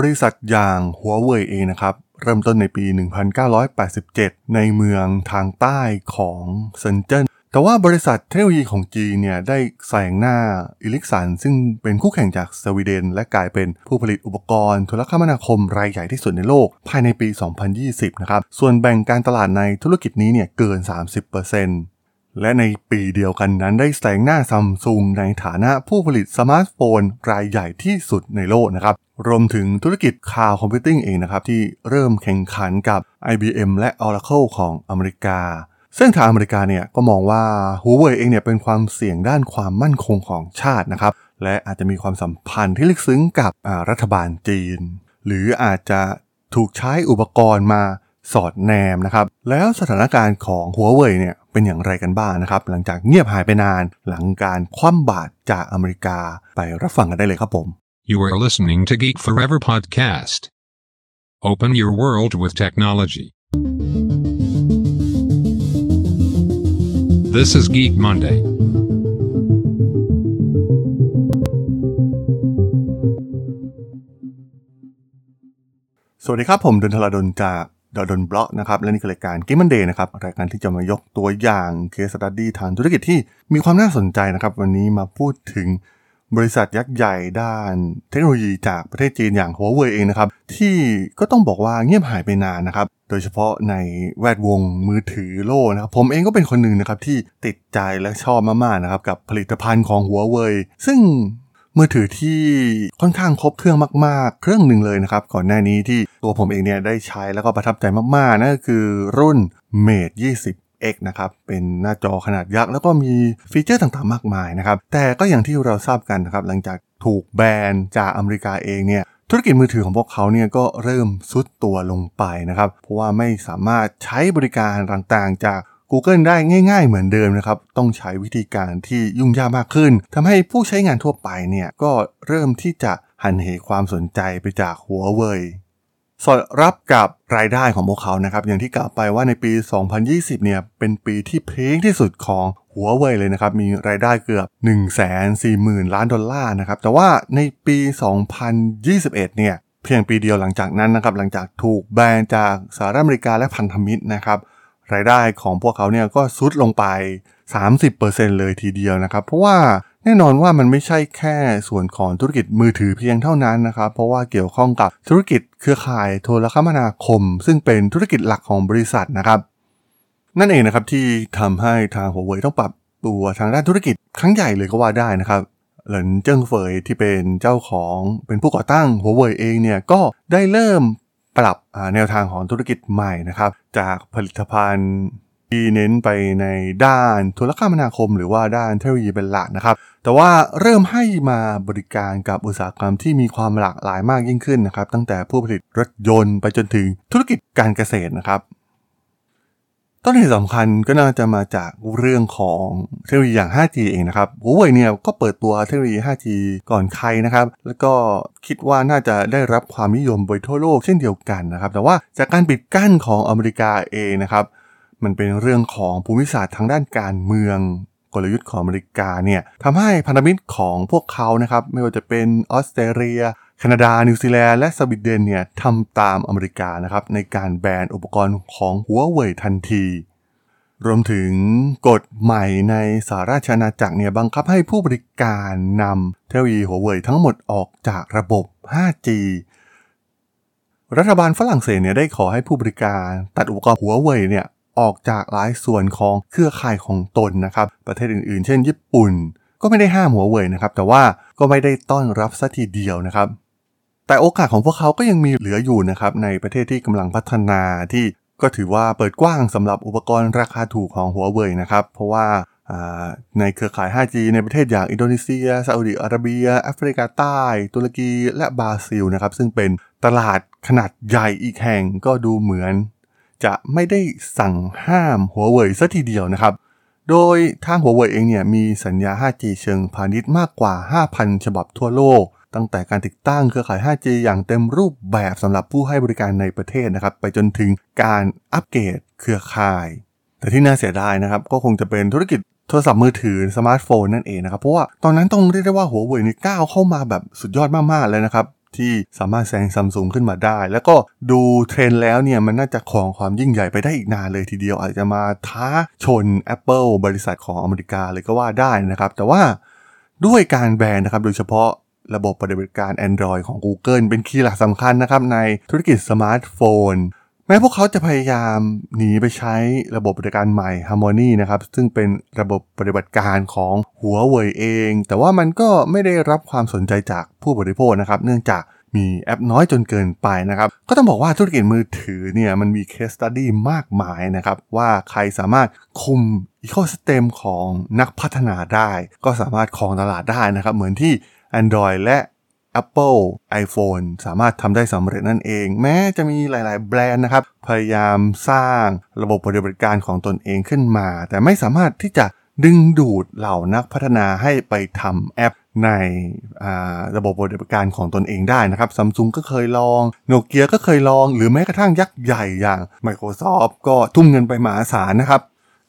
บริษัทอย่างหัวเว่ยเองนะครับ เริ่มต้นในปี 1987 ในเมืองทางใต้ของเซินเจิ้นแต่ว่าบริษัทเทคโนโลยีของจีนเนี่ยได้แซงหน้าอีริคสันซึ่งเป็นคู่แข่งจากสวีเดน และกลายเป็นผู้ผลิตอุปกรณ์โทรคมนาคมรายใหญ่ที่สุดในโลก ภายในปี 2020 นะครับ ส่วนแบ่งการตลาดในธุรกิจนี้เนี่ยเกิน 30% และในปีเดียวกันนั้นได้แซงหน้าซัมซุงในฐานะผู้ผลิตสมาร์ทโฟน รายใหญ่ที่สุดในโลกนะครับ รวมถึงธุรกิจคาวคอมพิวติ้งเองนะครับ ที่เริ่มแข่งขันกับ IBM และ Oracle ของอเมริกา ซึ่งทางอเมริกาเนี่ยก็มองว่า Huawei เองเนี่ยเป็นความเสี่ยงด้านความมั่นคงของชาตินะครับ และอาจจะมีความสัมพันธ์ที่ลึกซึ้งกับรัฐบาลจีน หรืออาจจะถูกใช้อุปกรณ์มา สอดแนมนะครับ แล้วสถานการณ์ของ Huawei เนี่ยเป็นอย่างไรกันบ้างนะครับ หลังจากเงียบหายไปนานหลังการคว่ำบาตรจากอเมริกาไปรับฟังกันได้เลยครับผม You are listening to Geek Forever podcast. Open your world with technology. This is Geek Monday. สวัสดีครับผมดนทลาดนจาก ดดนบล็อกนะครับและนี่คือรายการ g ก m มันเดย์นะครับรายการที่จะมายกตัวอย่าง case study ทางธุรกิจที่มีความน่าสนใจนะครับ วันนี้มาพูดถึงบริษัทยักษ์ใหญ่ด้านเทคโนโลยีจากประเทศจีนอย่างหัวเว่ยเองนะครับ ที่ก็ต้องบอกว่าเงียบหายไปนานนะครับ โดยเฉพาะในแวดวงมือถือโลกนะครับ ผมเองก็เป็นคนหนึ่งนะครับที่ติดใจและชอบมากๆนะครับกับผลิตภัณฑ์ของหัวเว่ยซึ่ง มือถือที่ค่อนข้างครบเครื่องมาก ๆ เครื่องหนึ่งเลยนะครับ ก่อนหน้านี้ที่ตัวผมเองเนี่ยได้ใช้แล้วก็ประทับใจมากๆนั่นก็คือรุ่น Mate 20 X นะครับเป็นหน้าจอขนาดยักษ์แล้วก็มีฟีเจอร์ต่างๆมากมายนะครับ แต่ก็อย่างที่เราทราบกันนะครับ หลังจากถูกแบนจากอเมริกาเองเนี่ยธุรกิจมือถือของพวกเขาเนี่ยก็เริ่มซุดตัวลงไปนะครับ เพราะว่าไม่สามารถใช้บริการต่างๆ จาก Google ได้ง่าย ๆ เหมือนเดิมนะครับ ต้องใช้วิธีการที่ยุ่งยากมากขึ้นทำให้ผู้ใช้งานทั่วไปเนี่ยก็เริ่มที่จะหันเหความสนใจไปจากหัวเว่ยสอดรับกับรายได้ของพวกเขานะครับ อย่างที่กล่าวไปว่าในปี 2020 เนี่ย เป็นปีที่เพลงที่สุดของหัวเว่ยเลยนะครับ มีรายได้เกือบ 140,000 ล้านดอลลาร์นะครับ แต่ว่าในปี 2021 เนี่ย เพียงปีเดียวหลังจากนั้นนะครับ หลังจากถูกแบนจากสหรัฐอเมริกาและพันธมิตรนะครับ รายได้ของพวกเขาเนี่ยก็ซุดลงไป 30%เลยทีเดียวนะครับ เพราะว่าแน่นอนว่ามันไม่ใช่แค่ส่วนของธุรกิจมือถือเพียงเท่านั้นนะครับ เพราะว่าเกี่ยวข้องกับธุรกิจเครือข่ายโทรคมนาคม ซึ่งเป็นธุรกิจหลักของบริษัทนะครับ นั่นเองนะครับที่ทำให้ทางหัวเว่ยต้องปรับตัวทางด้านธุรกิจครั้งใหญ่เลยก็ว่าได้นะครับหลินเจิ้งเฟยที่เป็นเจ้าของเป็นผู้ก่อตั้งหัวเว่ยเองเนี่ยก็ได้เริ่ม ปรับแนวทางของธุรกิจใหม่นะครับ จากผลิตภัณฑ์ที่เน้นไปในด้านโทรคมนาคม หรือว่าด้านเทคโนโลยีเป็นหลักนะครับ แต่ว่าเริ่มให้มาบริการกับอุตสาหกรรมที่มีความหลากหลายมากยิ่งขึ้นนะครับ ตั้งแต่ผู้ผลิตรถยนต์ไปจนถึงธุรกิจการเกษตรนะครับ ต้นเหตุสำคัญก็น่าจะมาจากเรื่องของเทคโนโลยีอย่าง 5G เองนะครับหัวเว่ยเนี่ยก็เปิดตัวเทคโนโลยี 5G ก่อนใครนะครับ แล้วก็คิดว่าน่าจะได้รับความนิยมโดยทั่วโลกเช่นเดียวกันนะครับ แต่ว่าจากการปิดกั้นของอเมริกาเองนะครับ มันเป็นเรื่องของภูมิศาสตร์ทางด้านการเมืองกลยุทธ์ของอเมริกาเนี่ยทำให้พันธมิตรของพวกเขานะครับ ไม่ว่าจะเป็นออสเตรเลีย แคนาดา นิวซีแลนด์ และสวีเดนเนี่ยทำตามอเมริกานะครับในการแบนอุปกรณ์ของหัวเว่ยทันที รวมถึงกฎใหม่ในสหราชอาณาจักรเนี่ยบังคับให้ผู้บริการนำเทคโนโลยีหัวเว่ยทั้งหมดออกจากระบบ 5G รัฐบาลฝรั่งเศสเนี่ยได้ขอให้ผู้บริการตัดอุปกรณ์หัวเว่ยเนี่ยออกจากหลายส่วนของเครือข่ายของตนนะครับ ประเทศอื่นๆ เช่น ญี่ปุ่น ก็ไม่ได้ห้ามหัวเว่ยนะครับ แต่ว่าก็ไม่ได้ต้อนรับสัทีเดียวนะครับ แต่โอกาสของพวกเขาก็ยังมีเหลืออยู่นะครับในประเทศที่กำลังพัฒนาที่ก็ถือว่าเปิดกว้างสำหรับอุปกรณ์ราคาถูกของหัวเว่ยนะครับ เพราะว่าในเครือข่าย 5G ในประเทศอย่างอินโดนีเซียซาอุดิอาระเบียแอฟริกาใต้ ตุรกีและบราซิลนะครับซึ่งเป็นตลาดขนาดใหญ่อีกแห่งก็ดูเหมือน จะไม่ได้สั่งห้ามหัวเว่ยซะทีเดียวนะครับ โดยทางหัวเว่ยเองเนี่ยมีสัญญา 5G เชิงพาณิชย์มากกว่า 5,000 ฉบับทั่วโลก ตั้งแต่การติดตั้งเครือข่าย 5G อย่างเต็มรูปแบบสำหรับผู้ให้บริการในประเทศนะครับ ไปจนถึงการอัปเกรดเครือข่าย แต่ที่น่าเสียดายนะครับ ก็คงจะเป็นธุรกิจโทรศัพท์มือถือสมาร์ทโฟนนั่นเองนะครับ เพราะว่าตอนนั้นต้องเรียกได้ว่าหัวเว่ยนี่ก้าวเข้ามาแบบสุดยอดมากๆเลยนะครับที่สามารถแซงซัมซุงขึ้นมาได้ แล้วก็ดูเทรนด์แล้วเนี่ยมันน่าจะครองความยิ่งใหญ่ไปได้อีกนานเลยทีเดียว อาจจะมาท้าชน Apple บริษัทของอเมริกาเลยก็ว่าได้นะครับ แต่ว่าด้วยการแบนนะครับโดยเฉพาะ ระบบปฏิบัติการ Android ของ Google เป็น key หลักสำคัญนะครับในธุรกิจสมาร์ทโฟน แม้พวกเขาจะพยายามหนีไปใช้ระบบปฏิบัติการใหม่ Harmony นะครับซึ่งเป็นระบบปฏิบัติการของหัวเว่ยเอง แต่ว่ามันก็ไม่ได้รับความสนใจจากผู้บริโภคนะครับเนื่องจากมีแอปน้อยจนเกินไปนะครับ ก็ต้องบอกว่าธุรกิจมือถือเนี่ยมันมี case study มากมายนะครับ ว่าใครสามารถคุม ecosystem ของนักพัฒนาได้ ก็สามารถครองตลาดได้นะครับ เหมือนที่ Android และ Apple iPhone สามารถทำได้สำเร็จนั่นเอง แม้จะมีหลาย ๆ แบรนด์นะครับ พยายามสร้างระบบปฏิบัติการของตนเองขึ้นมา แต่ไม่สามารถที่จะดึงดูดเหล่านักพัฒนาให้ไปทำแอปในระบบปฏิบัติการของตนเองได้นะครับซัมซุงก็เคยลองโนเกียก็เคยลอง หรือแม้กระทั่งยักษ์ใหญ่อย่าง Microsoft ก็ทุ่มเงินไปมหาศาลนะครับ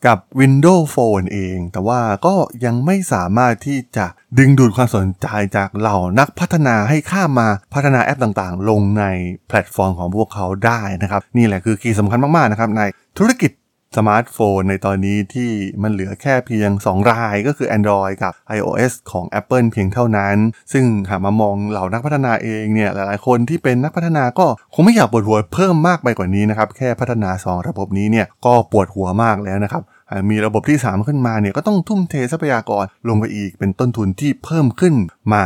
กับ Windows Phone เอง แต่ว่าก็ยังไม่สามารถที่จะดึงดูดความสนใจจากเหล่านักพัฒนาให้ข้ามมาพัฒนาแอปต่างๆ ลงในแพลตฟอร์มของพวกเขาได้นะครับ นี่แหละคือ key สำคัญมากๆนะครับในธุรกิจ สมาร์ทโฟนในตอนนี้ที่มันเหลือแค่เพียง 2 รายก็คือ Android กับ iOS ของ Apple เพียงเท่านั้น ซึ่งหากมามองเหล่านักพัฒนาเองเนี่ยหลายๆ คนที่เป็นนักพัฒนาก็คงไม่อยากปวดหัวเพิ่มมากไปกว่านี้นะครับ แค่พัฒนา 2 ระบบนี้เนี่ยก็ปวดหัวมากแล้วนะครับมีระบบที่ 3 ขึ้นมาเนี่ยก็ต้องทุ่มเททรัพยากรลงไปอีกเป็นต้นทุนที่เพิ่มขึ้นมา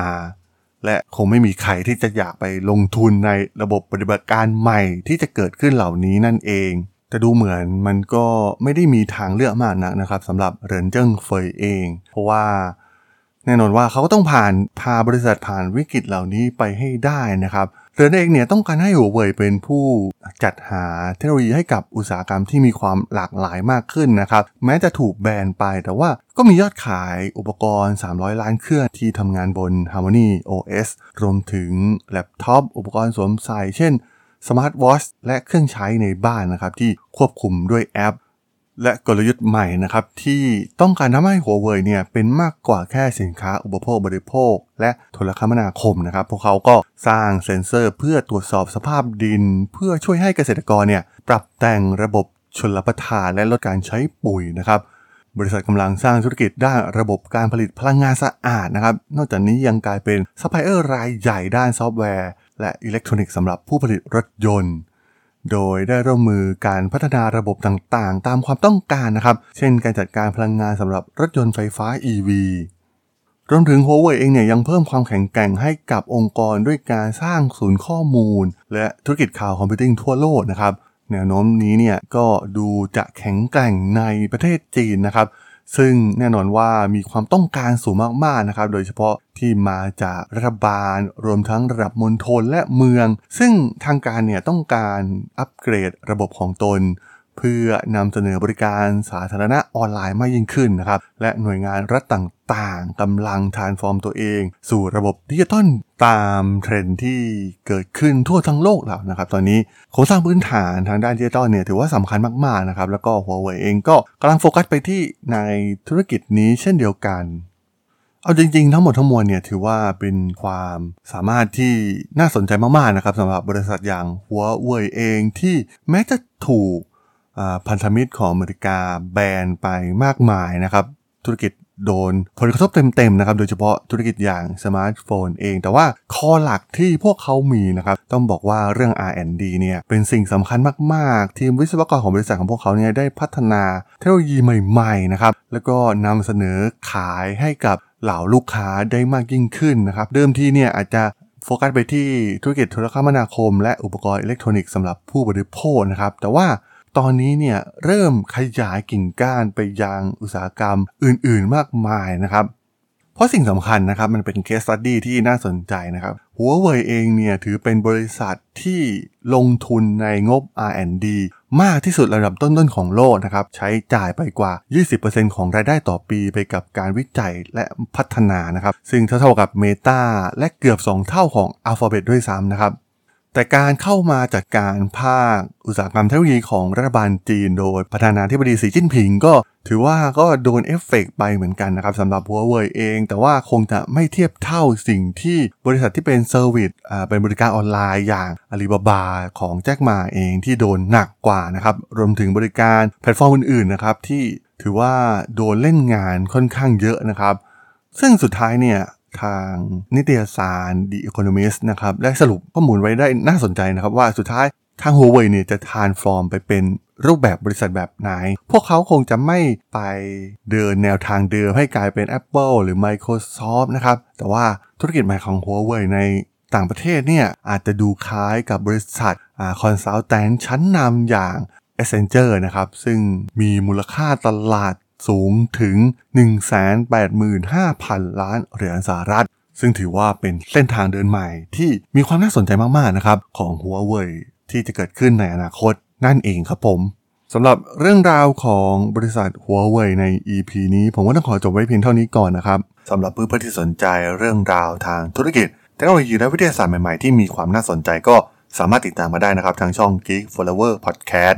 และคงไม่มีใครที่จะอยากไปลงทุนในระบบปฏิบัติการใหม่ที่จะเกิดขึ้นเหล่านี้นั่นเอง แต่ดูเหมือนมันก็ไม่ได้มีทางเลือกมากนักนะครับสำหรับเรินเจิ้งเฟยเอง เพราะว่าแน่นอนว่าเขาก็ต้องผ่านพาบริษัทผ่านวิกฤตเหล่านี้ไปให้ได้นะครับเรินเองเนี่ยต้องการให้หัวเว่ยเป็นผู้จัดหาเทคโนโลยีให้กับอุตสาหกรรมที่มีความหลากหลายมากขึ้นนะครับ แม้จะถูกแบนไปแต่ว่าก็มียอดขายอุปกรณ์ 300 ล้านเครื่องที่ทำงานบน Harmony OS รวมถึงแล็ปท็อปอุปกรณ์สวมใส่เช่น สมาร์ทวอชและเครื่องใช้ในบ้านนะครับที่ควบคุมด้วยแอป และกลยุทธ์ใหม่นะครับที่ต้องการทำให้หัวเว่ยเนี่ยเป็นมากกว่าแค่สินค้าอุปโภคบริโภค และโทรคมนาคมนะครับพวกเขาก็สร้างเซ็นเซอร์เพื่อตรวจสอบสภาพดิน เพื่อช่วยให้เกษตรกรเนี่ยปรับแต่งระบบชลประทานและลดการใช้ปุ๋ยนะครับบริษัทกำลังสร้างธุรกิจด้านระบบการผลิตพลังงานสะอาดนะครับ นอกจากนี้ยังกลายเป็นซัพพลายเออร์รายใหญ่ด้านซอฟต์แวร์ และอิเล็กทรอนิกส์สำหรับผู้ผลิตรถยนต์ โดยได้ร่วมมือการพัฒนาระบบต่างๆ ตามความต้องการนะครับ เช่นการจัดการพลังงานสำหรับรถยนต์ไฟฟ้า EV รวมถึง Huawei เองเนี่ยยังเพิ่มความแข็งแกร่งให้กับองค์กรด้วยการสร้างศูนย์ข้อมูล และธุรกิจข่าวคอมพิวติ้งทั่วโลกนะครับแนวโน้มนี้เนี่ยก็ดูจะแข็งแกร่งในประเทศจีนนะครับ ซึ่งแน่นอนว่ามีความต้องการสูงมากๆนะครับ โดยเฉพาะที่มาจากรัฐบาล รวมทั้งระดับมณฑลและเมือง ซึ่งทางการเนี่ยต้องการอัปเกรดระบบของตน เพื่อนำเสนอบริการสาธารณะออนไลน์มากยิ่งขึ้นนะครับ และหน่วยงานรัฐต่างๆกำลังทานฟอร์มตัวเอง สู่ระบบดิจิตอลตามเทรนด์ที่เกิดขึ้นทั่วทั้งโลกแล้วนะครับ ตอนนี้โครงสร้างพื้นฐานทางด้านดิจิตอลเนี่ยถือว่าสำคัญมากๆนะครับ แล้วก็หัวเว่ยเองก็กำลังโฟกัสไปที่ในธุรกิจนี้เช่นเดียวกันเอาจริงๆ ทั้งหมดทั้งมวลเนี่ยถือว่าเป็นความสามารถที่น่าสนใจมากๆนะครับสำหรับบริษัทอย่างหัวเว่ยเองที่แม้จะถูก พันธมิตรของอเมริกาแบนไปมากมายนะครับ ธุรกิจโดนผลกระทบเต็มๆนะครับ โดยเฉพาะธุรกิจอย่างสมาร์ทโฟนเอง แต่ว่า core หลักที่พวกเขามีนะครับ ต้องบอกว่าเรื่อง R&D เนี่ยเป็นสิ่งสำคัญมากๆ ทีมวิศวกรของบริษัทของพวกเขาเนี่ยได้พัฒนาเทคโนโลยีใหม่ๆนะครับ แล้วก็นำเสนอขายให้กับเหล่าลูกค้าได้มากยิ่งขึ้นนะครับ เดิมทีเนี่ยอาจจะโฟกัสไปที่ธุรกิจโทรคมนาคม และอุปกรณ์อิเล็กทรอนิกส์สำหรับผู้บริโภคนะครับ แต่ว่า ตอนนี้เนี่ยเริ่มขยายกิ่งก้านไปยังอุตสาหกรรมอื่นๆมากมายนะครับเพราะสิ่งสำคัญนะครับมันเป็นเคสตัดดี้ที่น่าสนใจนะครับหัวเว่ยเองเนี่ยถือเป็นบริษัทที่ลงทุนในงบ R&D มากที่สุดระดับต้นๆของโลกนะครับใช้จ่ายไปกว่า 20%ของรายได้ต่อปีไปกับการวิจัยและพัฒนานะครับซึ่งเท่ากับ Meta และเกือบ 2 เท่าของ Alphabet ด้วยซ้ำนะครับ แต่การเข้ามาจัดการภาคอุตสาหกรรมเทคโนโลยีของรัฐบาลจีน โดยประธานาธิบดีสีจิ้นผิงก็ถือว่าก็โดนเอฟเฟกไปเหมือนกันนะครับสำหรับหัวเว่ยเอง แต่ว่าคงจะไม่เทียบเท่าสิ่งที่บริษัทที่เป็น service อ่าเป็นบริการออนไลน์อย่างอาลีบาบาของแจ็คมาเองที่โดนหนักกว่านะครับรวมถึงบริการแพลตฟอร์มอื่นๆนะครับที่ถือว่าโดนเล่นงานค่อนข้างเยอะนะครับ ซึ่งสุดท้ายเนี่ย ทางนิตยสาร The Economist นะครับได้สรุปข้อมูลไว้ได้น่าสนใจนะครับ ว่าสุดท้ายทาง Huawei เนี่ยจะทานฟอร์มไปเป็นรูปแบบบริษัทแบบไหน พวกเขาคงจะไม่ไปเดินแนวทางเดิมให้กลายเป็น Apple หรือ Microsoft นะครับ แต่ว่าธุรกิจใหม่ของ Huawei ในต่างประเทศเนี่ยอาจจะดูคล้ายกับบริษัทคอนซัลแทนชั้นนำอย่าง Accenture นะครับ ซึ่งมีมูลค่าตลาด สูงถึง 185,000 ล้านเหรียญสหรัฐ ซึ่งถือว่าเป็นเส้นทางเดินใหม่ที่มีความน่าสนใจมาก ๆ นะครับ ของ Huawei ที่จะเกิดขึ้นในอนาคตนั่นเองครับผมสำหรับเรื่องราวของบริษัท Huawei ใน EP นี้ผมก็ต้องขอจบไว้เพียงเท่านี้ก่อนนะครับสำหรับเพื่อนๆที่สนใจเรื่องราวทางธุรกิจเทคโนโลยีและวิทยาศาสตร์ใหม่ๆที่มีความน่าสนใจก็สามารถติดตามมาได้นะครับทางช่อง Geek Flower Podcast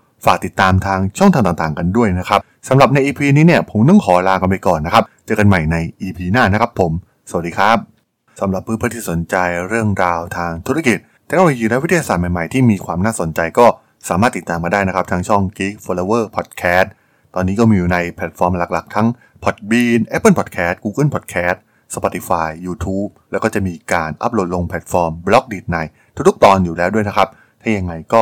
ฝากติดตามทางช่องทางต่างๆ กันด้วยนะครับสำหรับใน EP นี้เนี่ยผมต้องขอลากันไปก่อนนะครับ เจอกันใหม่ใน EP หน้านะครับผม สวัสดีครับสำหรับเพื่อนๆที่สนใจเรื่องราวทางธุรกิจเทคโนโลยีและวิทยาศาสตร์ใหม่ๆที่มีความน่าสนใจก็สามารถติดตามมาได้นะครับทางช่อง Geek Forever Podcast ตอนนี้ก็มีอยู่ในแพลตฟอร์มหลักๆ ทั้ง Podbean Apple Podcast Google Podcast Spotify YouTube แล้วก็จะมีการอัปโหลดลงแพลตฟอร์ม Blockdit ในทุกๆ ตอนอยู่แล้วด้วยนะครับ ถ้ายังไงก็